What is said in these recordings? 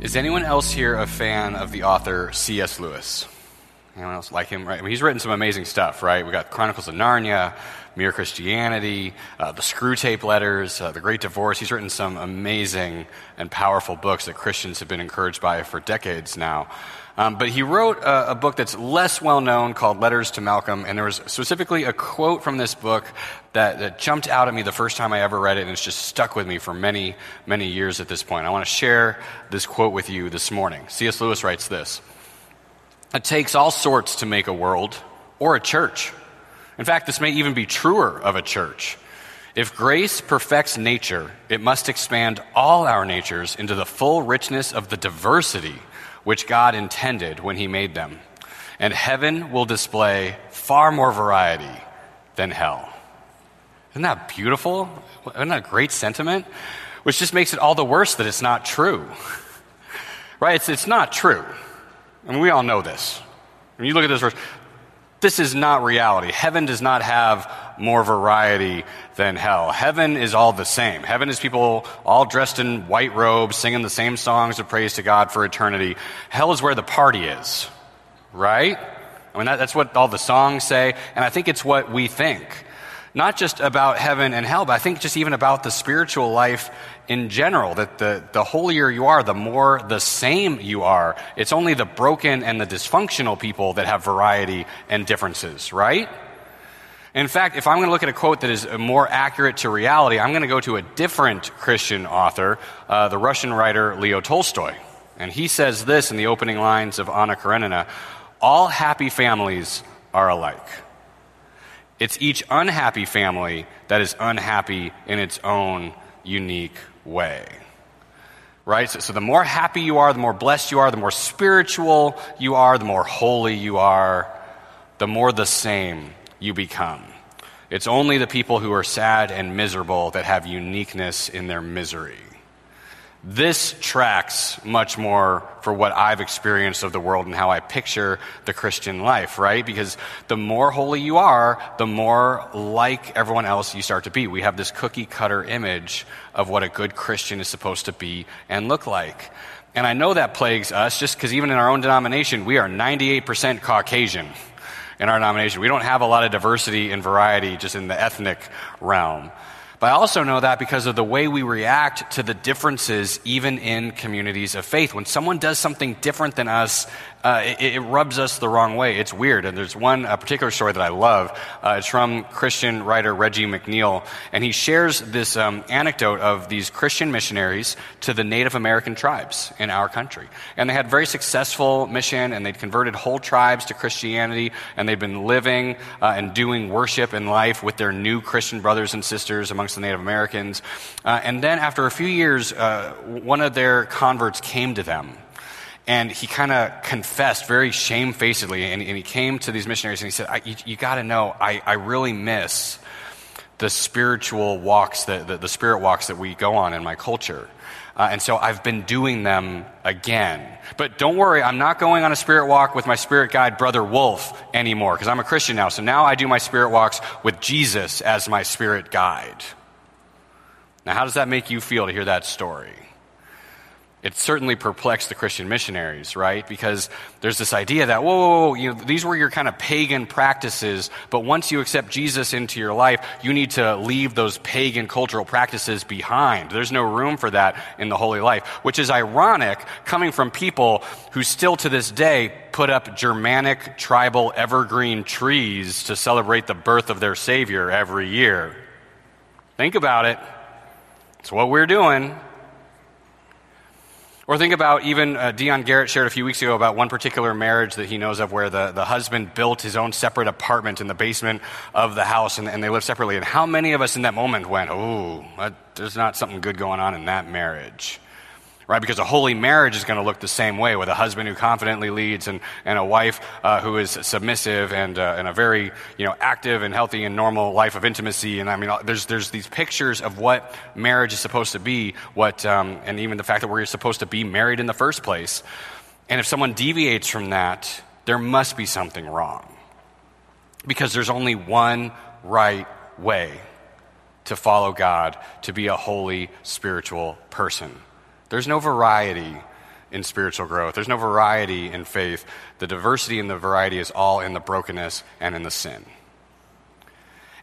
Is anyone else here a fan of the author C.S. Lewis? Anyone else like him? Right? I mean, he's written some amazing stuff, right? We got Chronicles of Narnia, Mere Christianity, uh, the Screwtape Letters, uh, The Great Divorce. He's written some amazing and powerful books that Christians have been encouraged by for decades now. Um, but he wrote a, a, book that's less well known called Letters to Malcolm, and there was specifically a quote from this book that, that jumped out at me the first time I ever read it, and it's just stuck with me for many, many years at this point. I want to share this quote with you this morning. C.S. Lewis writes this It takes all sorts to make a world or a church. In fact, this may even be truer of a church. If grace perfects nature, it must expand all our natures into the full richness of the diversity which God intended when He made them. And heaven will display far more variety than hell. Isn't that beautiful? Isn't that a great sentiment? Which just makes it all the worse that it's not true. right? It's, it's not true. Mean, we all know this. When you look at this verse, this is not reality. Heaven does not have more variety than hell. Heaven is all the same. Heaven is people all dressed in white robes, singing the same songs of praise to God for eternity. Hell is where the party is, right? I mean, that, that's what all the songs say, and I think it's what we think. Not just about heaven and hell, but I think just even about the spiritual life in general, that the, the holier you are, the more the same you are. It's only the broken and the dysfunctional people that have variety and differences, right? In fact, if I'm going to look at a quote that is more accurate to reality, I'm going to go to a different Christian author, uh, the Russian writer Leo Tolstoy. And he says this in the opening lines of Anna Karenina All happy families are alike. It's each unhappy family that is unhappy in its own unique way. Right? So, so, the more happy you are, the more blessed you are, the more spiritual you are, the more holy you are, the more the same you become. It's only the people who are sad and miserable that have uniqueness in their misery. This tracks much more for what I've experienced of the world and how I picture the Christian life, right? Because the more holy you are, the more like everyone else you start to be. We have this cookie cutter image of what a good Christian is supposed to be and look like. And I know that plagues us just because even in our own denomination, we are 98% Caucasian in our denomination. We don't have a lot of diversity and variety just in the ethnic realm. But I also know that because of the way we react to the differences, even in communities of faith. When someone does something different than us, uh, it, it, rubs us the wrong way. It's weird. And there's one particular story that I love. Uh, it's from Christian writer Reggie McNeal. And he shares this um, anecdote of these Christian missionaries to the Native American tribes in our country. And they had very successful mission, and they'd converted whole tribes to Christianity, and they'd been living uh, and doing worship and life with their new Christian brothers and sisters amongst the Native Americans. Uh, and then after a few years, uh, one of their converts came to them and he kind of confessed very shamefacedly, and, and, he came to these missionaries and he said, You, you got to know, I, I really miss the spiritual walks, that, the, the spirit walks that we go on in my culture. Uh, and so I've been doing them again. But don't worry, I'm not going on a spirit walk with my spirit guide, Brother Wolf, anymore, because I'm a Christian now. So now I do my spirit walks with Jesus as my spirit guide. Now, how does that make you feel to hear that story? It certainly perplexed the Christian missionaries, right? Because there's this idea that, whoa, whoa, whoa, you know, these were your kind of pagan practices, but once you accept Jesus into your life, you need to leave those pagan cultural practices behind. There's no room for that in the holy life, which is ironic coming from people who still to this day put up Germanic tribal evergreen trees to celebrate the birth of their Savior every year. Think about it. It's what we're doing. Or think about even uh, Dion Garrett shared a few weeks ago about one particular marriage that he knows of where the, the husband built his own separate apartment in the basement of the house and, and they lived separately. And how many of us in that moment went, oh, there's not something good going on in that marriage? Right? Because a holy marriage is going to look the same way with a husband who confidently leads and, and a wife uh, who is submissive and, uh, and a very, you know, active and healthy and normal life of intimacy. And I mean, there's, there's these pictures of what marriage is supposed to be, what, um, and even the fact that we're supposed to be married in the first place. And if someone deviates from that, there must be something wrong. Because there's only one right way to follow God, to be a holy spiritual person. There's no variety in spiritual growth. There's no variety in faith. The diversity and the variety is all in the brokenness and in the sin.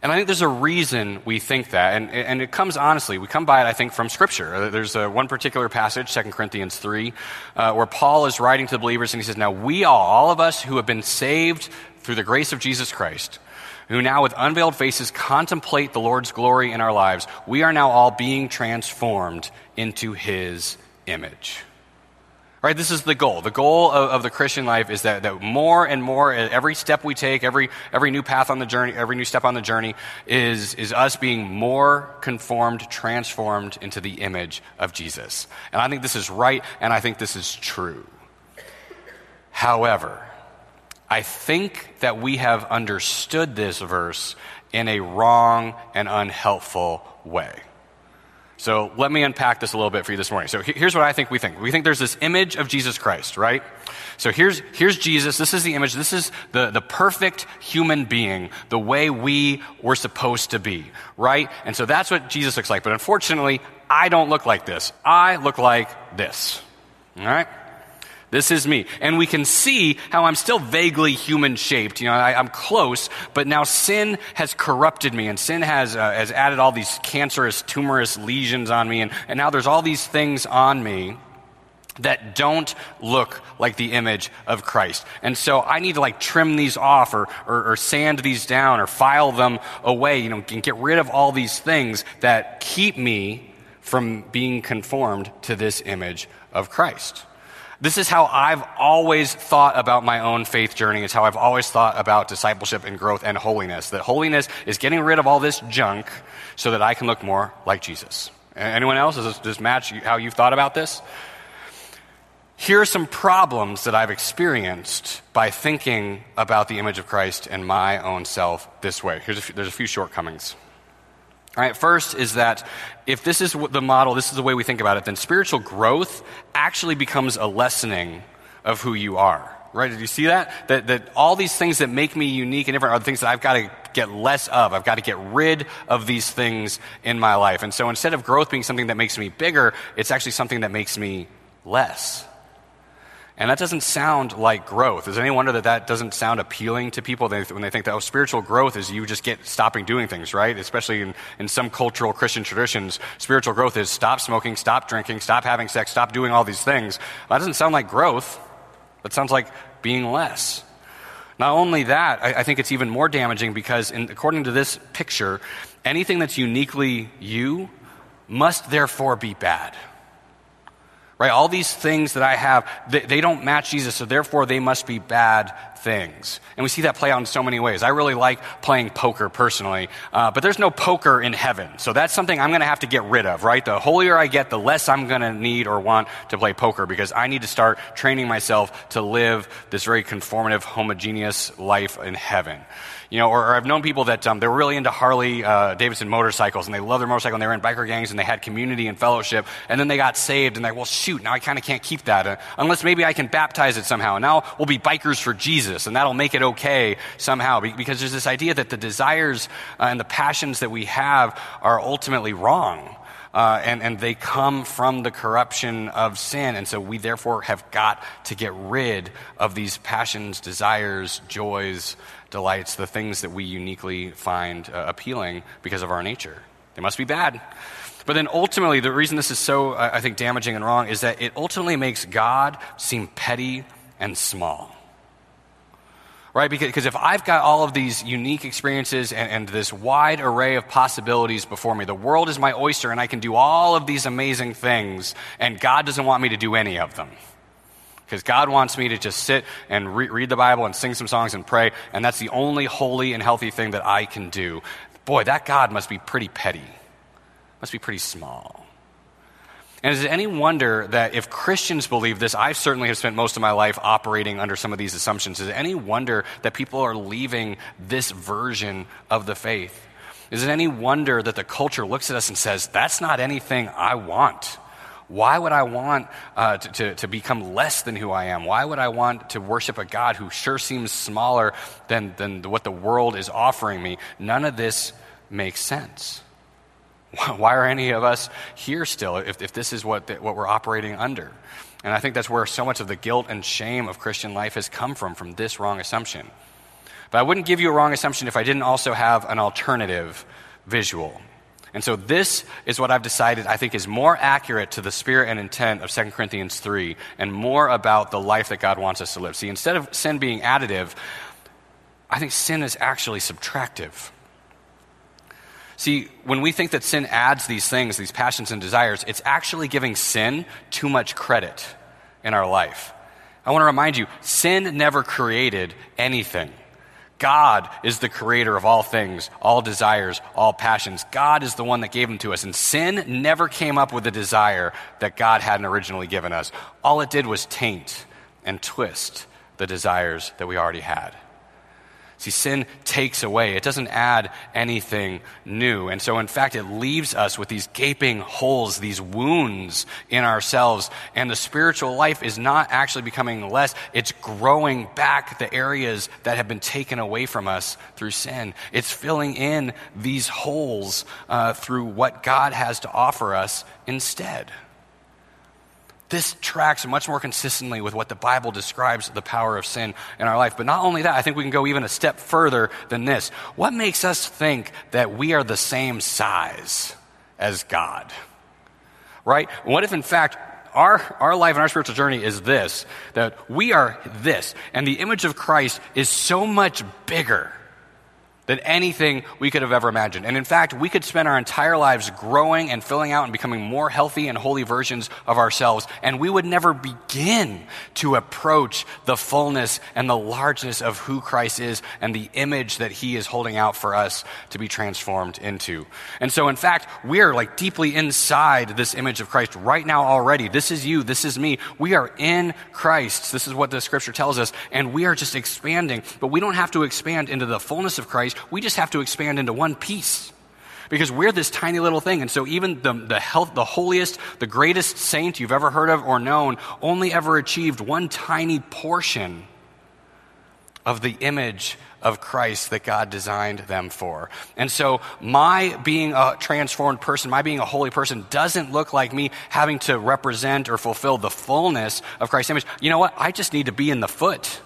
And I think there's a reason we think that, and, and it comes honestly, we come by it, I think, from Scripture. There's a, one particular passage, 2 Corinthians 3, uh, where Paul is writing to the believers and he says, Now we all, all of us who have been saved through the grace of Jesus Christ, who now with unveiled faces contemplate the Lord's glory in our lives, we are now all being transformed into his image. Right? This is the goal. The goal of, of, the Christian life is that, that more and more, every step we take, every, every new path on the journey, every new step on the journey is, is us being more conformed, transformed into the image of Jesus. And I think this is right, and I think this is true. However, I think that we have understood this verse in a wrong and unhelpful way. So let me unpack this a little bit for you this morning. So here's what I think we think. We think there's this image of Jesus Christ, right? So here's, here's Jesus. This is the image. This is the, the perfect human being, the way we were supposed to be, right? And so that's what Jesus looks like. But unfortunately, I don't look like this. I look like this, all right? This is me. And we can see how I'm still vaguely human shaped. You know, I, am close, but now sin has corrupted me, and sin has, uh, has added all these cancerous, tumorous lesions on me, and, and now there's all these things on me that don't look like the image of Christ. And so I need to like trim these off or, or, or, sand these down or file them away, you know, and get rid of all these things that keep me from being conformed to this image of Christ. This is how I've always thought about my own faith journey. It's how I've always thought about discipleship and growth and holiness. That holiness is getting rid of all this junk so that I can look more like Jesus. Anyone else? Does this, match how you've thought about this? Here are some problems that I've experienced by thinking about the image of Christ and my own self this way. Here's a few, there's a few shortcomings. All right, first is that if this is the model, this is the way we think about it, then spiritual growth actually becomes a lessening of who you are. Right? Did you see that? That, that all these things that make me unique and different are the things that I've got to get less of. I've got to get rid of these things in my life. And so instead of growth being something that makes me bigger, it's actually something that makes me less. And that doesn't sound like growth. Is any wonder that that doesn't sound appealing to people when they think that, oh, spiritual growth is you just get stopping doing things, right? Especially in, in some cultural Christian traditions, spiritual growth is stop smoking, stop drinking, stop having sex, stop doing all these things. That doesn't sound like growth. That sounds like being less. Not only that, I, I think it's even more damaging because, in, according to this picture, anything that's uniquely you must therefore be bad right? All these things that I have, they, they, don't match Jesus, so therefore they must be bad things. And we see that play out in so many ways. I really like playing poker personally, uh, but there's no poker in heaven. So that's something I'm going to have to get rid of, right? The holier I get, the less I'm going to need or want to play poker because I need to start training myself to live this very conformative, homogeneous life in heaven. You know, or, or I've known people that um, they were really into Harley uh, Davidson motorcycles and they love their motorcycle and they were in biker gangs and they had community and fellowship and then they got saved and they're, like, well, shoot, now I kind of can't keep that uh, unless maybe I can baptize it somehow. And now we'll be bikers for Jesus and that'll make it okay somehow because there's this idea that the desires uh, and the passions that we have are ultimately wrong. Uh, and, and they come from the corruption of sin. And so we therefore have got to get rid of these passions, desires, joys, delights, the things that we uniquely find uh, appealing because of our nature. They must be bad. But then ultimately, the reason this is so, uh, I think, damaging and wrong is that it ultimately makes God seem petty and small. Right? Because if I've got all of these unique experiences and, and this wide array of possibilities before me, the world is my oyster and I can do all of these amazing things, and God doesn't want me to do any of them. Because God wants me to just sit and re- read the Bible and sing some songs and pray, and that's the only holy and healthy thing that I can do. Boy, that God must be pretty petty, must be pretty small. And is it any wonder that if Christians believe this, I certainly have spent most of my life operating under some of these assumptions. Is it any wonder that people are leaving this version of the faith? Is it any wonder that the culture looks at us and says, that's not anything I want? Why would I want uh, to, to, to, become less than who I am? Why would I want to worship a God who sure seems smaller than, than what the world is offering me? None of this makes sense. Why are any of us here still if, if this is what, the, what we're operating under? And I think that's where so much of the guilt and shame of Christian life has come from, from this wrong assumption. But I wouldn't give you a wrong assumption if I didn't also have an alternative visual. And so this is what I've decided I think is more accurate to the spirit and intent of 2 Corinthians 3 and more about the life that God wants us to live. See, instead of sin being additive, I think sin is actually subtractive. See, when we think that sin adds these things, these passions and desires, it's actually giving sin too much credit in our life. I want to remind you sin never created anything. God is the creator of all things, all desires, all passions. God is the one that gave them to us. And sin never came up with a desire that God hadn't originally given us. All it did was taint and twist the desires that we already had. See, sin takes away, it doesn't add anything new. And so, in fact, it leaves us with these gaping holes, these wounds in ourselves. And the spiritual life is not actually becoming less, it's growing back the areas that have been taken away from us through sin. It's filling in these holes uh, through what God has to offer us instead. This tracks much more consistently with what the Bible describes the power of sin in our life. But not only that, I think we can go even a step further than this. What makes us think that we are the same size as God? Right? What if, in fact, our, our life and our spiritual journey is this that we are this, and the image of Christ is so much bigger than anything we could have ever imagined. And in fact, we could spend our entire lives growing and filling out and becoming more healthy and holy versions of ourselves, and we would never begin to approach the fullness and the largeness of who Christ is and the image that he is holding out for us to be transformed into. And so, in fact, we're like deeply inside this image of Christ right now already. This is you, this is me. We are in Christ. This is what the scripture tells us, and we are just expanding, but we don't have to expand into the fullness of Christ we just have to expand into one piece. Because we're this tiny little thing. And so even the, the, health, the holiest, the greatest saint you've ever heard of or known only ever achieved one tiny portion of the image of Christ that God designed them for. And so, my being a transformed person, my being a holy person, doesn't look like me having to represent or fulfill the fullness of Christ's image. You know what? I just need to be in the foot.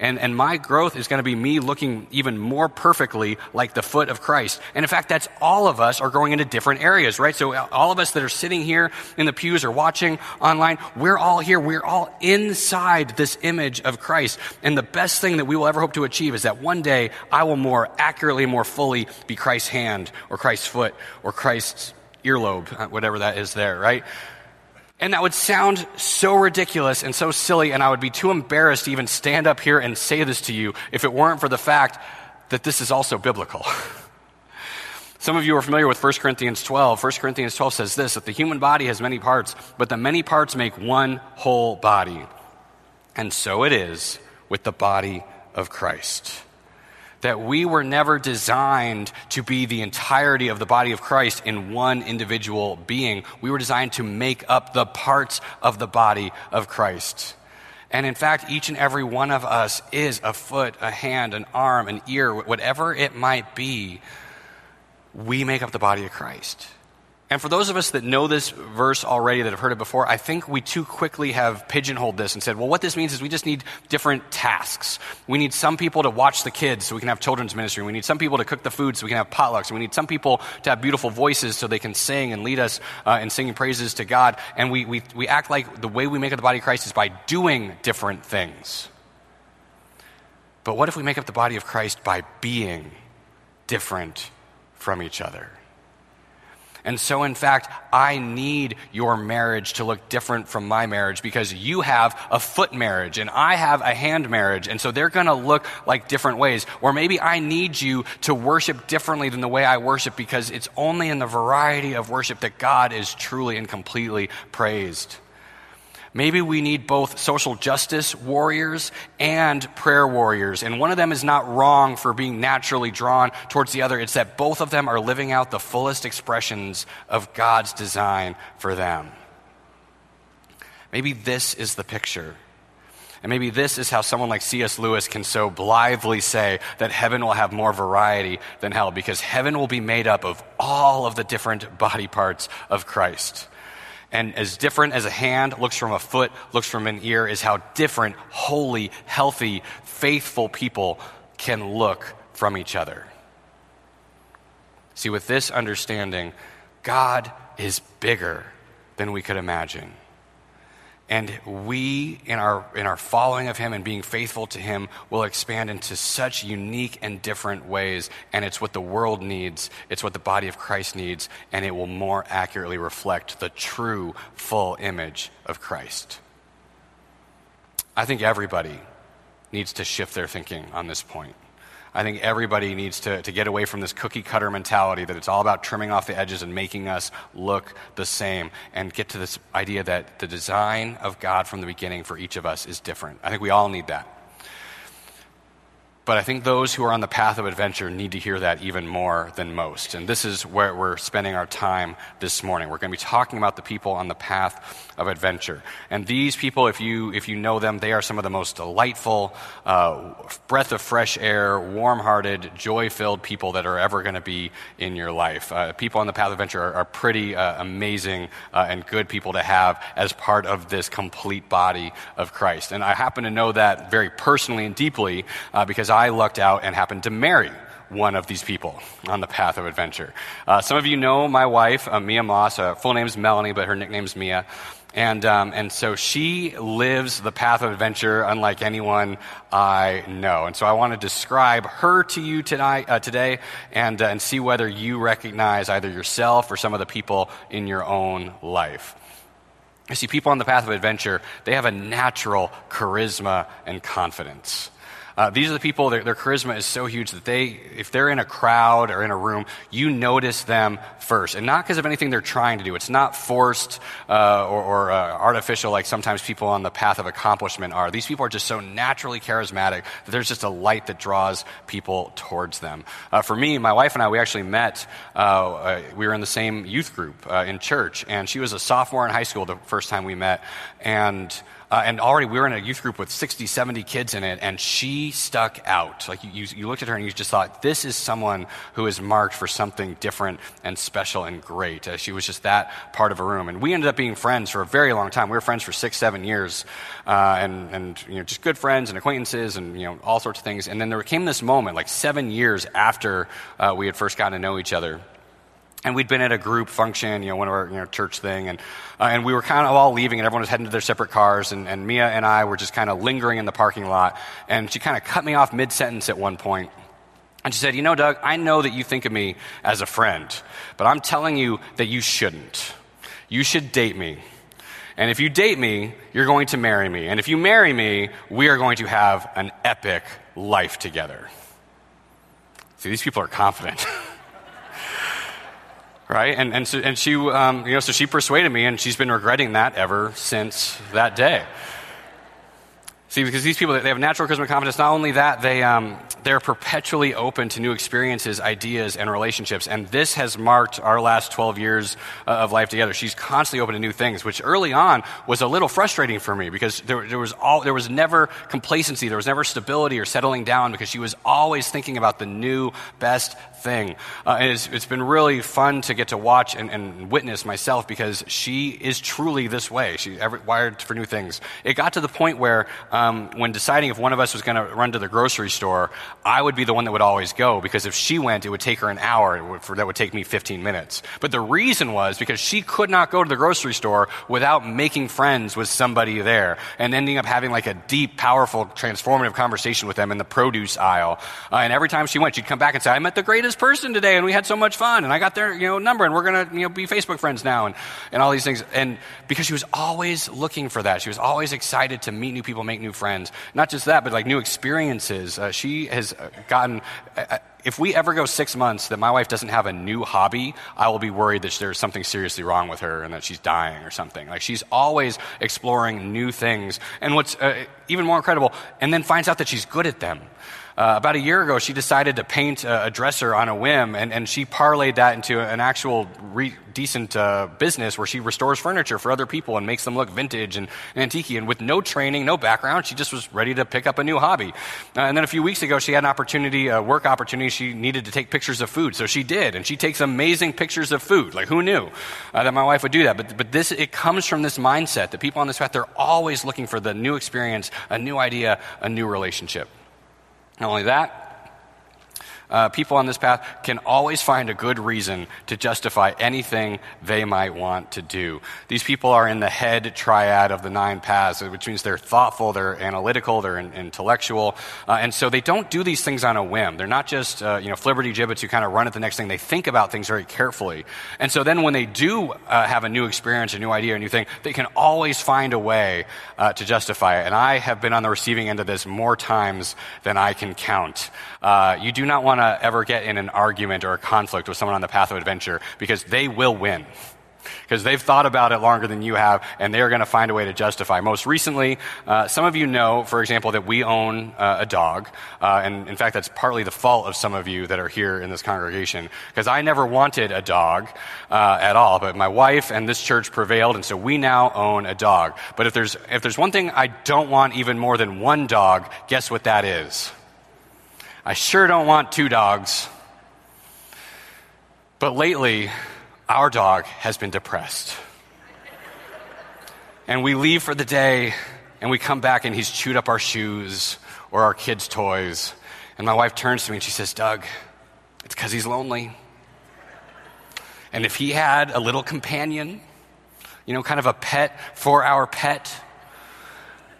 And, and my growth is going to be me looking even more perfectly like the foot of Christ. And in fact, that's all of us are growing into different areas, right? So all of us that are sitting here in the pews or watching online, we're all here. We're all inside this image of Christ. And the best thing that we will ever hope to achieve is that one day I will more accurately, more fully be Christ's hand or Christ's foot or Christ's earlobe, uh, whatever that is there, right? And that would sound so ridiculous and so silly, and I would be too embarrassed to even stand up here and say this to you if it weren't for the fact that this is also biblical. Some of you are familiar with 1 Corinthians 12. 1 Corinthians 12 says this that the human body has many parts, but the many parts make one whole body. And so it is with the body of Christ that we were never designed to be the entirety of the body of Christ in one individual being. We were designed to make up the parts of the body of Christ. And in fact, each and every one of us is a foot, a hand, an arm, an ear, whatever it might be. We make up the body of Christ. And for those of us that know this verse already, that have heard it before, I think we too quickly have pigeonholed this and said, well, what this means is we just need different tasks. We need some people to watch the kids so we can have children's ministry. We need some people to cook the food so we can have potlucks. We need some people to have beautiful voices so they can sing and lead us uh, in singing praises to God. And we, we, we act like the way we make up the body of Christ is by doing different things. But what if we make up the body of Christ by being different from each other? And so, in fact, I need your marriage to look different from my marriage because you have a foot marriage and I have a hand marriage. And so they're going to look like different ways. Or maybe I need you to worship differently than the way I worship because it's only in the variety of worship that God is truly and completely praised. Maybe we need both social justice warriors and prayer warriors. And one of them is not wrong for being naturally drawn towards the other. It's that both of them are living out the fullest expressions of God's design for them. Maybe this is the picture. And maybe this is how someone like C.S. Lewis can so blithely say that heaven will have more variety than hell, because heaven will be made up of all of the different body parts of Christ. And as different as a hand looks from a foot, looks from an ear, is how different, holy, healthy, faithful people can look from each other. See, with this understanding, God is bigger than we could imagine. And we, in our, in our following of Him and being faithful to Him, will expand into such unique and different ways. And it's what the world needs, it's what the body of Christ needs, and it will more accurately reflect the true, full image of Christ. I think everybody needs to shift their thinking on this point. I think everybody needs to, to get away from this cookie cutter mentality that it's all about trimming off the edges and making us look the same and get to this idea that the design of God from the beginning for each of us is different. I think we all need that. But I think those who are on the path of adventure need to hear that even more than most. And this is where we're spending our time this morning. We're going to be talking about the people on the path of adventure. And these people, if you, if you know them, they are some of the most delightful, uh, breath of fresh air, warm hearted, joy filled people that are ever going to be in your life. Uh, people on the path of adventure are, are pretty uh, amazing uh, and good people to have as part of this complete body of Christ. And I happen to know that very personally and deeply uh, because I I lucked out and happened to marry one of these people on the path of adventure. Uh, some of you know my wife, uh, Mia Moss. Uh, full is Melanie, but her nickname's Mia. And, um, and so she lives the path of adventure unlike anyone I know. And so I want to describe her to you tonight, uh, today and, uh, and see whether you recognize either yourself or some of the people in your own life. You see, people on the path of adventure, they have a natural charisma and confidence. Uh, these are the people, their, their, charisma is so huge that they, if they're in a crowd or in a room, you notice them first. And not because of anything they're trying to do. It's not forced uh, or, or uh, artificial like sometimes people on the path of accomplishment are. These people are just so naturally charismatic that there's just a light that draws people towards them. Uh, for me, my wife and I, we actually met, uh, uh, we were in the same youth group in church, and she was a sophomore in high school the first time we met. And uh, and already we were in a youth group with 60, 70 kids in it, and she stuck out. Like you, you looked at her and you just thought, this is someone who is marked for something different and special and great. Uh, she was just that part of a room. And we ended up being friends for a very long time. We were friends for six, seven years, uh, and, and you know, just good friends and acquaintances and you know, all sorts of things. And then there came this moment, like seven years after uh, we had first gotten to know each other and we'd been at a group function, you know, one of our you know, church thing, and, uh, and we were kind of all leaving, and everyone was heading to their separate cars, and, and Mia and I were just kind of lingering in the parking lot, and she kind of cut me off mid sentence at one point, and she said, You know, Doug, I know that you think of me as a friend, but I'm telling you that you shouldn't. You should date me. And if you date me, you're going to marry me. And if you marry me, we are going to have an epic life together. See, these people are confident. right? And, and, so, and she, um, you know, so she persuaded me, and she's been regretting that ever since that day. See, because these people, they have natural charisma confidence. Not only that, they, um, they're perpetually open to new experiences, ideas, and relationships. And this has marked our last 12 years uh, of life together. She's constantly open to new things, which early on was a little frustrating for me because there, there, was, all, there was never complacency, there was never stability or settling down because she was always thinking about the new, best thing. Uh, and it's, it's been really fun to get to watch and, and witness myself because she is truly this way. She's wired for new things. It got to the point where, um, when deciding if one of us was going to run to the grocery store, I would be the one that would always go because if she went, it would take her an hour. Would, for, that would take me 15 minutes. But the reason was because she could not go to the grocery store without making friends with somebody there and ending up having like a deep, powerful, transformative conversation with them in the produce aisle. Uh, and every time she went, she'd come back and say, I met the greatest person today and we had so much fun and I got their you know, number and we're going to you know, be Facebook friends now and, and all these things. And because she was always looking for that. She was always excited to meet new people, make new friends. Not just that, but like new experiences. Uh, she has gotten, uh, if we ever go six months that my wife doesn't have a new hobby, I will be worried that there's something seriously wrong with her and that she's dying or something. Like she's always exploring new things. And what's uh, even more incredible, and then finds out that she's good at them. Uh, about a year ago, she decided to paint a, a dresser on a whim, and, and she parlayed that into an actual re- decent uh, business where she restores furniture for other people and makes them look vintage and, and antique. And with no training, no background, she just was ready to pick up a new hobby. Uh, and then a few weeks ago, she had an opportunity, a work opportunity. She needed to take pictures of food, so she did, and she takes amazing pictures of food. Like who knew uh, that my wife would do that? But but this it comes from this mindset that people on this path they're always looking for the new experience, a new idea, a new relationship. Not only that, uh, people on this path can always find a good reason to justify anything they might want to do. These people are in the head triad of the nine paths, which means they're thoughtful, they're analytical, they're in, intellectual, uh, and so they don't do these things on a whim. They're not just uh, you know flibberty gibbets who kind of run at the next thing. They think about things very carefully, and so then when they do uh, have a new experience, a new idea, a new thing, they can always find a way uh, to justify it. And I have been on the receiving end of this more times than I can count. Uh, you do not want to ever get in an argument or a conflict with someone on the path of adventure because they will win. Because they've thought about it longer than you have, and they're going to find a way to justify. Most recently, uh, some of you know, for example, that we own uh, a dog. Uh, and in fact, that's partly the fault of some of you that are here in this congregation. Because I never wanted a dog uh, at all, but my wife and this church prevailed, and so we now own a dog. But if there's, if there's one thing I don't want even more than one dog, guess what that is? I sure don't want two dogs. But lately, our dog has been depressed. And we leave for the day, and we come back, and he's chewed up our shoes or our kids' toys. And my wife turns to me and she says, Doug, it's because he's lonely. And if he had a little companion, you know, kind of a pet for our pet,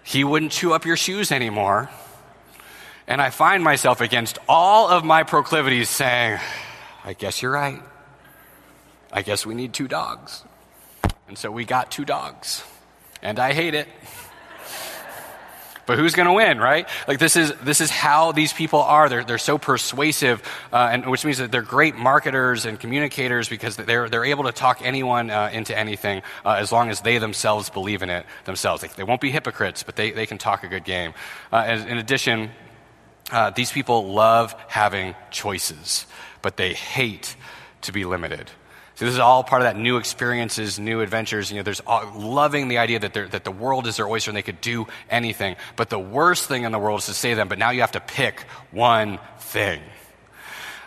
he wouldn't chew up your shoes anymore. And I find myself against all of my proclivities saying, I guess you're right. I guess we need two dogs. And so we got two dogs. And I hate it. But who's going to win, right? Like this is this is how these people are. They're they're so persuasive, uh, and which means that they're great marketers and communicators because they're they're able to talk anyone uh, into anything uh, as long as they themselves believe in it themselves. They, they, won't be hypocrites, but they they can talk a good game. Uh, in addition, uh, these people love having choices, but they hate to be limited. So this is all part of that new experiences, new adventures. You know, there's all, loving the idea that, that the world is their oyster and they could do anything. But the worst thing in the world is to say to them, but now you have to pick one thing.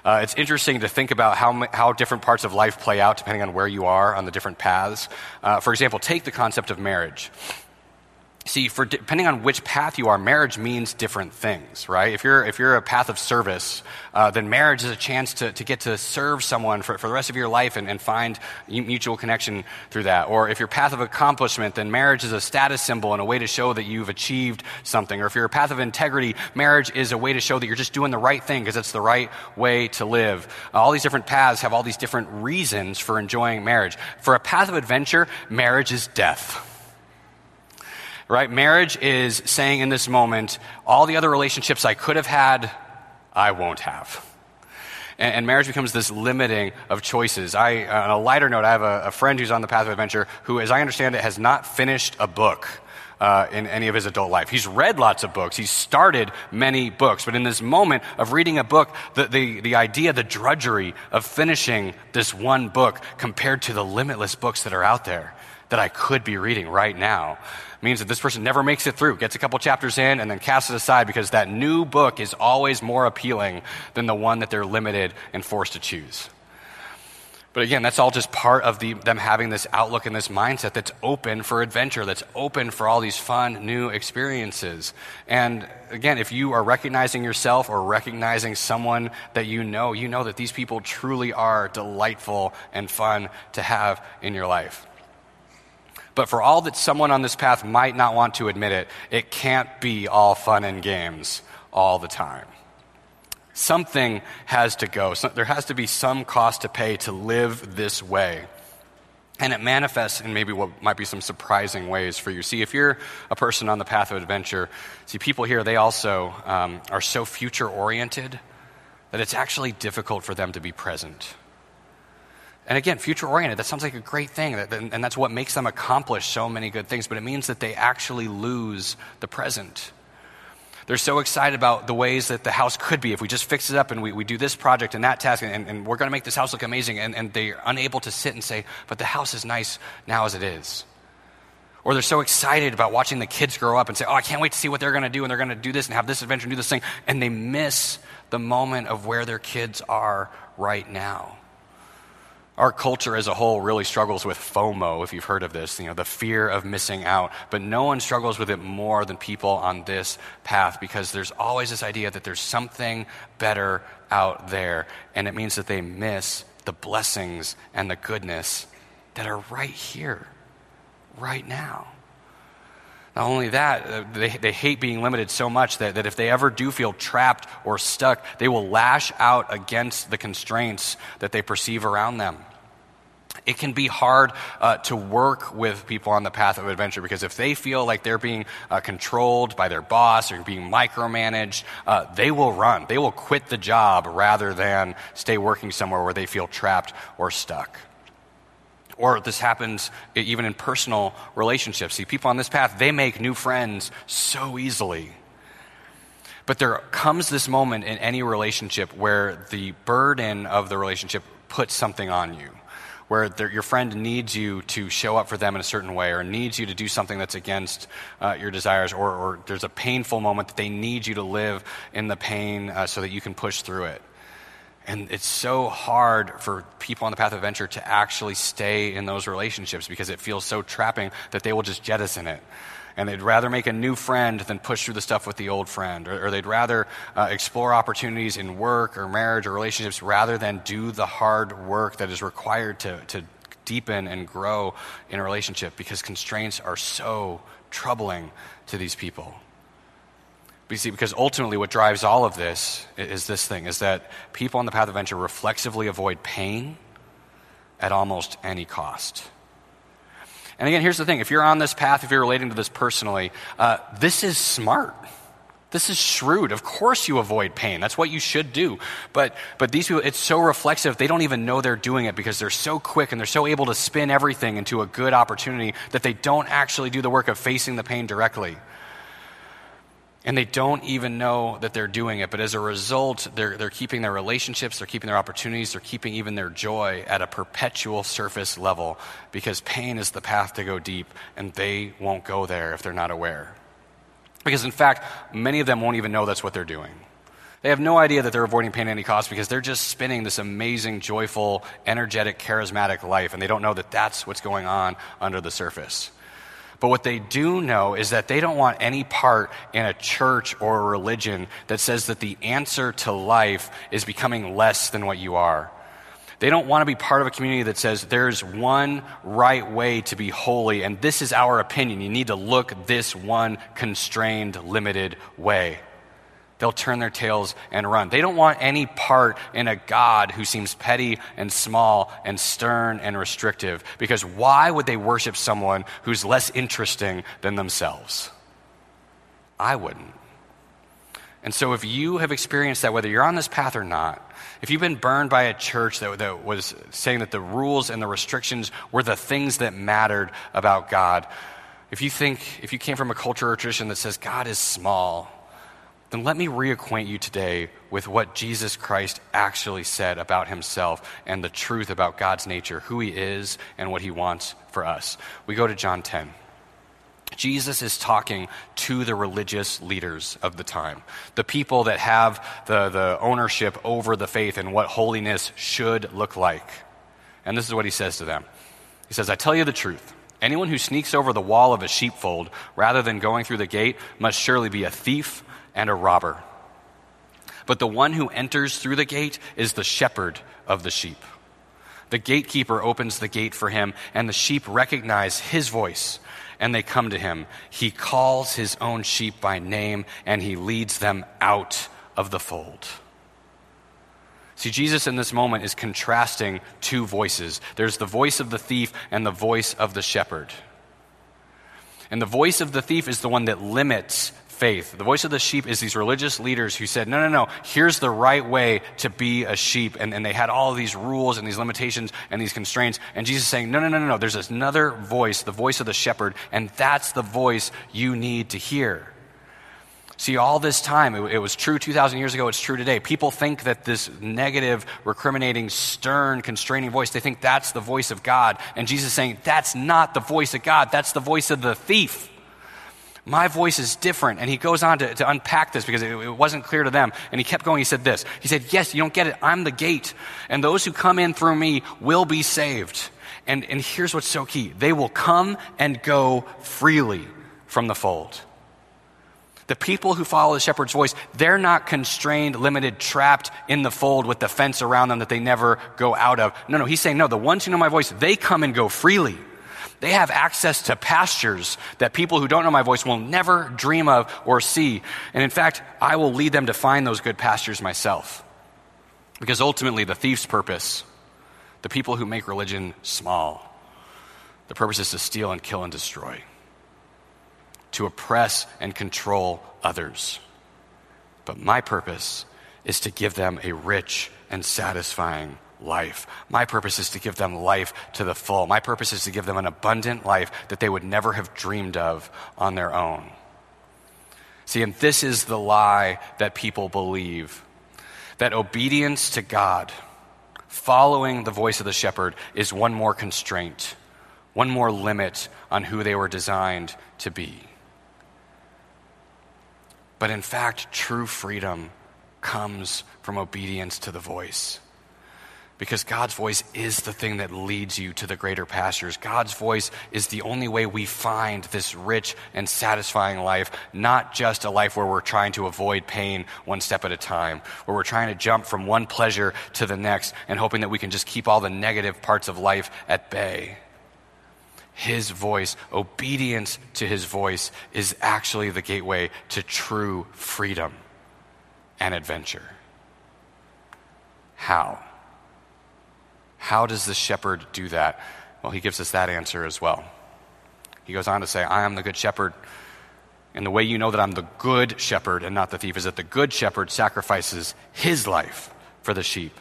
Uh, it's interesting to think about how, how different parts of life play out depending on where you are on the different paths. Uh, for example, take the concept of marriage. See, for depending on which path you are, marriage means different things, right? If you're, if you're a path of service, uh, then marriage is a chance to, to get to serve someone for, for the rest of your life and, and find mutual connection through that. Or if you're path of accomplishment, then marriage is a status symbol and a way to show that you've achieved something. Or if you're a path of integrity, marriage is a way to show that you're just doing the right thing because it's the right way to live. Uh, all these different paths have all these different reasons for enjoying marriage. For a path of adventure, marriage is death right? Marriage is saying in this moment, all the other relationships I could have had, I won't have. And, and marriage becomes this limiting of choices. I, on a lighter note, I have a, a, friend who's on the path of adventure who, as I understand it, has not finished a book. Uh, in any of his adult life. He's read lots of books. He's started many books. But in this moment of reading a book, the, the, the idea, the drudgery of finishing this one book compared to the limitless books that are out there that I could be reading right now means that this person never makes it through, gets a couple chapters in, and then casts it aside because that new book is always more appealing than the one that they're limited and forced to choose. But again, that's all just part of the, them having this outlook and this mindset that's open for adventure, that's open for all these fun new experiences. And again, if you are recognizing yourself or recognizing someone that you know, you know that these people truly are delightful and fun to have in your life. But for all that someone on this path might not want to admit it, it can't be all fun and games all the time. Something has to go. there has to be some cost to pay to live this way. And it manifests in maybe what might be some surprising ways for you. See, if you're a person on the path of adventure, see, people here, they also um, are so future oriented that it's actually difficult for them to be present. And again, future oriented, that sounds like a great thing. And that's what makes them accomplish so many good things, but it means that they actually lose the present. They're so excited about the ways that the house could be if we just fix it up and we, we do this project and that task and, and we're going to make this house look amazing. And, and they're unable to sit and say, but the house is nice now as it is. Or they're so excited about watching the kids grow up and say, oh, I can't wait to see what they're going to do and they're going to do this and have this adventure and do this thing. And they miss the moment of where their kids are right now. Our culture as a whole really struggles with FOMO, if you've heard of this, you know, the fear of missing out. But no one struggles with it more than people on this path because there's always this idea that there's something better out there. And it means that they miss the blessings and the goodness that are right here, right now. Not only that, uh, they, they hate being limited so much that, that if they ever do feel trapped or stuck, they will lash out against the constraints that they perceive around them. It can be hard uh, to work with people on the path of adventure because if they feel like they're being uh, controlled by their boss or being micromanaged, uh, they will run. They will quit the job rather than stay working somewhere where they feel trapped or stuck. Or this happens even in personal relationships. See, people on this path, they make new friends so easily. But there comes this moment in any relationship where the burden of the relationship puts something on you. Where your friend needs you to show up for them in a certain way, or needs you to do something that's against uh, your desires, or, or, there's a painful moment that they need you to live in the pain uh, so that you can push through it. And it's so hard for people on the path of adventure to actually stay in those relationships because it feels so trapping that they will just jettison it. And they'd rather make a new friend than push through the stuff with the old friend. Or, or they'd rather uh, explore opportunities in work or marriage or relationships rather than do the hard work that is required to, to deepen and grow in a relationship because constraints are so troubling to these people. See, because ultimately what drives all of this is this thing, is that people on the path of venture reflexively avoid pain at almost any cost. And again, here's the thing if you're on this path, if you're relating to this personally, uh, this is smart. This is shrewd. Of course, you avoid pain. That's what you should do. But, but these people, it's so reflexive, they don't even know they're doing it because they're so quick and they're so able to spin everything into a good opportunity that they don't actually do the work of facing the pain directly. And they don't even know that they're doing it. But as a result, they're, they're keeping their relationships, they're keeping their opportunities, they're keeping even their joy at a perpetual surface level because pain is the path to go deep, and they won't go there if they're not aware. Because in fact, many of them won't even know that's what they're doing. They have no idea that they're avoiding pain at any cost because they're just spinning this amazing, joyful, energetic, charismatic life, and they don't know that that's what's going on under the surface. But what they do know is that they don't want any part in a church or a religion that says that the answer to life is becoming less than what you are. They don't want to be part of a community that says there's one right way to be holy, and this is our opinion. You need to look this one constrained, limited way they'll turn their tails and run. They don't want any part in a God who seems petty and small and stern and restrictive. Because why would they worship someone who's less interesting than themselves? I wouldn't. And so, if you have experienced that, whether you're on this path or not, if you've been burned by a church that, that was saying that the rules and the restrictions were the things that mattered about God, if you think, if you came from a culture or tradition that says God is small, then let me reacquaint you today with what Jesus Christ actually said about himself and the truth about God's nature, who he is, and what he wants for us. We go to John 10. Jesus is talking to the religious leaders of the time, the people that have the, the ownership over the faith and what holiness should look like. And this is what he says to them He says, I tell you the truth. Anyone who sneaks over the wall of a sheepfold rather than going through the gate must surely be a thief and a robber. But the one who enters through the gate is the shepherd of the sheep. The gatekeeper opens the gate for him, and the sheep recognize his voice, and they come to him. He calls his own sheep by name, and he leads them out of the fold. See, Jesus in this moment is contrasting two voices there's the voice of the thief and the voice of the shepherd. And the voice of the thief is the one that limits faith. The voice of the sheep is these religious leaders who said, no, no, no, here's the right way to be a sheep. And, and they had all these rules and these limitations and these constraints. And Jesus is saying, no, no, no, no, no, there's another voice, the voice of the shepherd, and that's the voice you need to hear. See, all this time, it, it, was true 2,000 years ago, it's true today. People think that this negative, recriminating, stern, constraining voice, they think that's the voice of God. And Jesus is saying, that's not the voice of God, that's the voice of the thief. My voice is different. And he goes on to, to unpack this because it, it wasn't clear to them. And he kept going. He said this He said, Yes, you don't get it. I'm the gate. And those who come in through me will be saved. And, and here's what's so key they will come and go freely from the fold. The people who follow the shepherd's voice, they're not constrained, limited, trapped in the fold with the fence around them that they never go out of. No, no, he's saying, no, the ones who know my voice, they come and go freely. They have access to pastures that people who don't know my voice will never dream of or see. And in fact, I will lead them to find those good pastures myself. Because ultimately, the thief's purpose, the people who make religion small, the purpose is to steal and kill and destroy, to oppress and control others. But my purpose is to give them a rich and satisfying life. My purpose is to give them life to the full. My purpose is to give them an abundant life that they would never have dreamed of on their own. See, and this is the lie that people believe that obedience to God, following the voice of the shepherd, is one more constraint, one more limit on who they were designed to be. But in fact, true freedom comes from obedience to the voice. Because God's voice is the thing that leads you to the greater pastures. God's voice is the only way we find this rich and satisfying life, not just a life where we're trying to avoid pain one step at a time, where we're trying to jump from one pleasure to the next and hoping that we can just keep all the negative parts of life at bay. His voice, obedience to his voice, is actually the gateway to true freedom and adventure. How? How does the shepherd do that? Well, he gives us that answer as well. He goes on to say, I am the good shepherd. And the way you know that I'm the good shepherd and not the thief is that the good shepherd sacrifices his life for the sheep.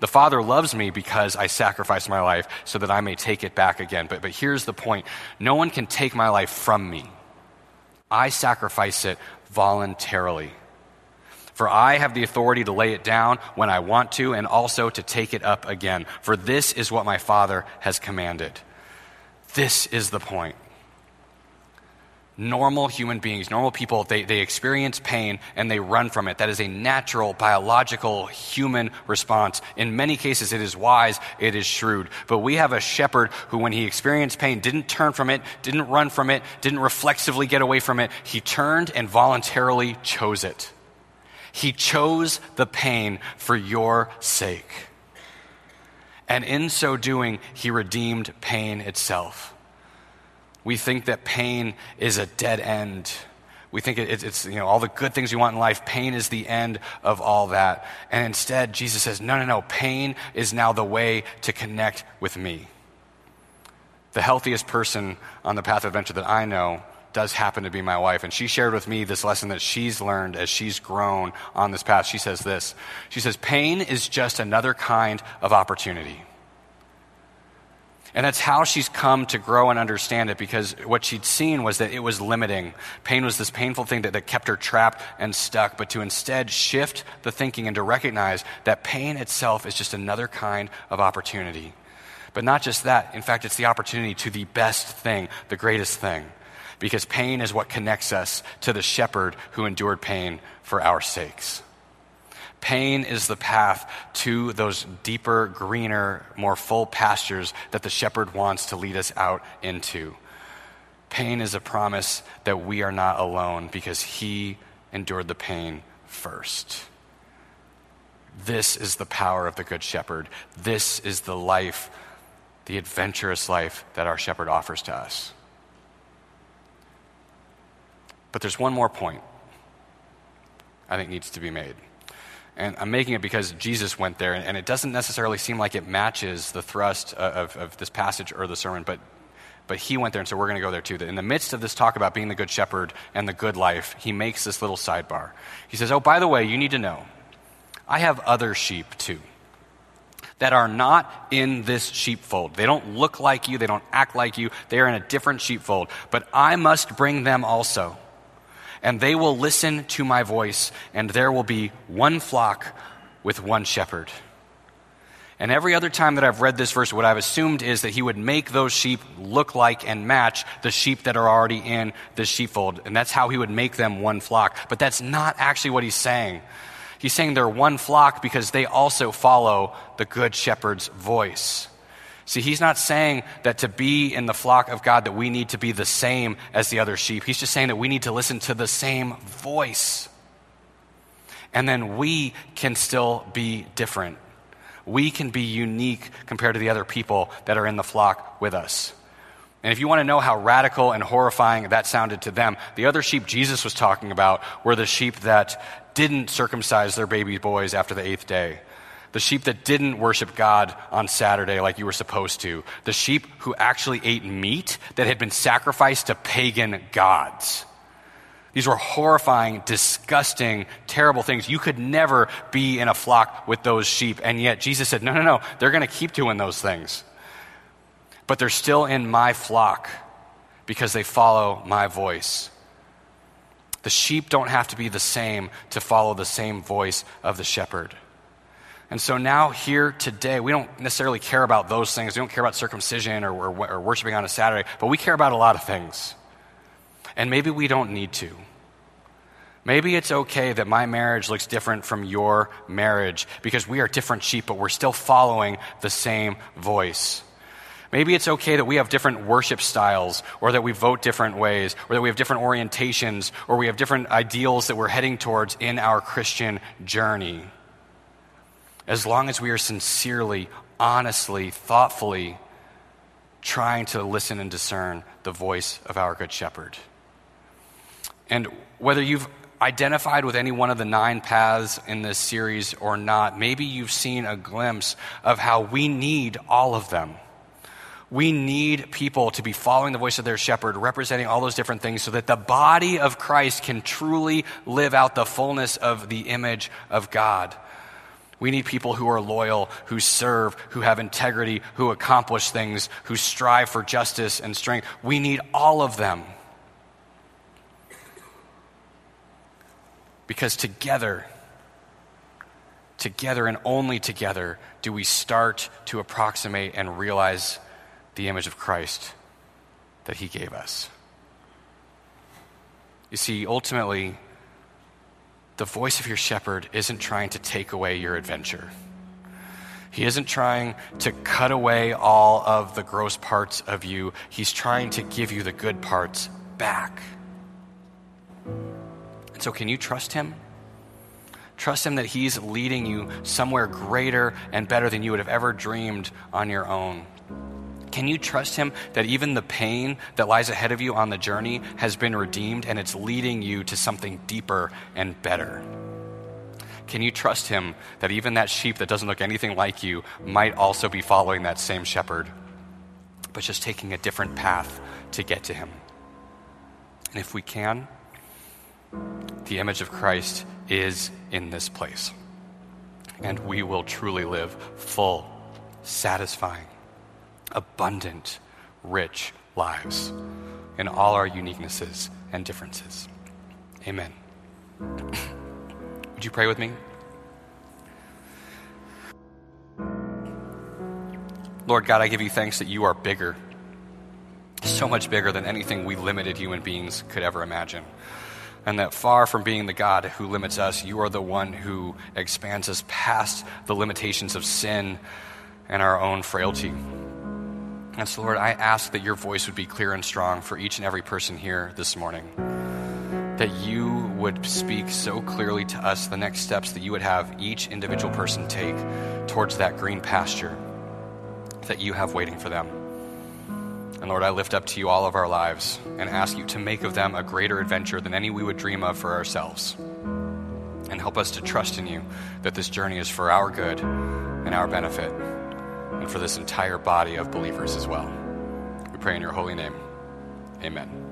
The Father loves me because I sacrifice my life so that I may take it back again. But, but here's the point no one can take my life from me, I sacrifice it voluntarily. For I have the authority to lay it down when I want to, and also to take it up again. For this is what my Father has commanded. This is the point. Normal human beings, normal people, they, they experience pain and they run from it. That is a natural, biological, human response. In many cases, it is wise, it is shrewd. But we have a shepherd who, when he experienced pain, didn't turn from it, didn't run from it, didn't reflexively get away from it. He turned and voluntarily chose it. He chose the pain for your sake. And in so doing, he redeemed pain itself. We think that pain is a dead end. We think it's, you know, all the good things we want in life. Pain is the end of all that. And instead, Jesus says, no, no, no. Pain is now the way to connect with me. The healthiest person on the path of adventure that I know does happen to be my wife. And she shared with me this lesson that she's learned as she's grown on this path. She says this She says, Pain is just another kind of opportunity. And that's how she's come to grow and understand it because what she'd seen was that it was limiting. Pain was this painful thing that, that kept her trapped and stuck, but to instead shift the thinking and to recognize that pain itself is just another kind of opportunity. But not just that, in fact, it's the opportunity to the best thing, the greatest thing because pain is what connects us to the shepherd who endured pain for our sakes. Pain is the path to those deeper, greener, more full pastures that the shepherd wants to lead us out into. Pain is a promise that we are not alone because he endured the pain first. This is the power of the Good Shepherd. This is the life, the adventurous life that our shepherd offers to us. But there's one more point I think needs to be made. And I'm making it because Jesus went there, and it doesn't necessarily seem like it matches the thrust of, of this passage or the sermon, but, but he went there, and so we're going to go there too. In the midst of this talk about being the good shepherd and the good life, he makes this little sidebar. He says, Oh, by the way, you need to know, I have other sheep too that are not in this sheepfold. They don't look like you, they don't act like you, they are in a different sheepfold, but I must bring them also and they will listen to my voice, and there will be one flock with one shepherd. And every other time that I've read this verse, what I've assumed is that he would make those sheep look like and match the sheep that are already in the sheepfold. And that's how he would make them one flock. But that's not actually what he's saying. He's saying they're one flock because they also follow the good shepherd's voice. See, he's not saying that to be in the flock of God that we need to be the same as the other sheep. He's just saying that we need to listen to the same voice. And then we can still be different. We can be unique compared to the other people that are in the flock with us. And if you want to know how radical and horrifying that sounded to them, the other sheep Jesus was talking about were the sheep that didn't circumcise their baby boys after the eighth day. The sheep that didn't worship God on Saturday like you were supposed to. The sheep who actually ate meat that had been sacrificed to pagan gods. These were horrifying, disgusting, terrible things. You could never be in a flock with those sheep. And yet Jesus said, no, no, no, they're going to keep doing those things. But they're still in my flock because they follow my voice. The sheep don't have to be the same to follow the same voice of the shepherd. And so now, here today, we don't necessarily care about those things. We don't care about circumcision or, or, or worshiping on a Saturday, but we care about a lot of things. And maybe we don't need to. Maybe it's okay that my marriage looks different from your marriage because we are different sheep, but we're still following the same voice. Maybe it's okay that we have different worship styles, or that we vote different ways, or that we have different orientations, or we have different ideals that we're heading towards in our Christian journey. As long as we are sincerely, honestly, thoughtfully trying to listen and discern the voice of our Good Shepherd. And whether you've identified with any one of the nine paths in this series or not, maybe you've seen a glimpse of how we need all of them. We need people to be following the voice of their shepherd, representing all those different things, so that the body of Christ can truly live out the fullness of the image of God. We need people who are loyal, who serve, who have integrity, who accomplish things, who strive for justice and strength. We need all of them. Because together, together and only together do we start to approximate and realize the image of Christ that He gave us. You see, ultimately, the voice of your shepherd isn't trying to take away your adventure. He isn't trying to cut away all of the gross parts of you. He's trying to give you the good parts back. And so, can you trust Him? Trust Him that He's leading you somewhere greater and better than you would have ever dreamed on your own. Can you trust Him that even the pain that lies ahead of you on the journey has been redeemed and it's leading you to something deeper and better? Can you trust Him that even that sheep that doesn't look anything like you might also be following that same shepherd, but just taking a different path to get to Him? And if we can, the image of Christ is in this place. And we will truly live full, satisfying, abundant, rich lives in all our uniquenesses and differences. Amen. Would you pray with me? Lord God, I give you thanks that you are bigger, so much bigger than anything we limited human beings could ever imagine. And that far from being the God who limits us, you are the one who expands us past the limitations of sin and our own frailty. And so, Lord, I ask that your voice would be clear and strong for each and every person here this morning. That you would speak so clearly to us the next steps that you would have each individual person take towards that green pasture that you have waiting for them. And Lord, I lift up to you all of our lives and ask you to make of them a greater adventure than any we would dream of for ourselves. And help us to trust in you that this journey is for our good and our benefit and for this entire body of believers as well. We pray in your holy name. Amen.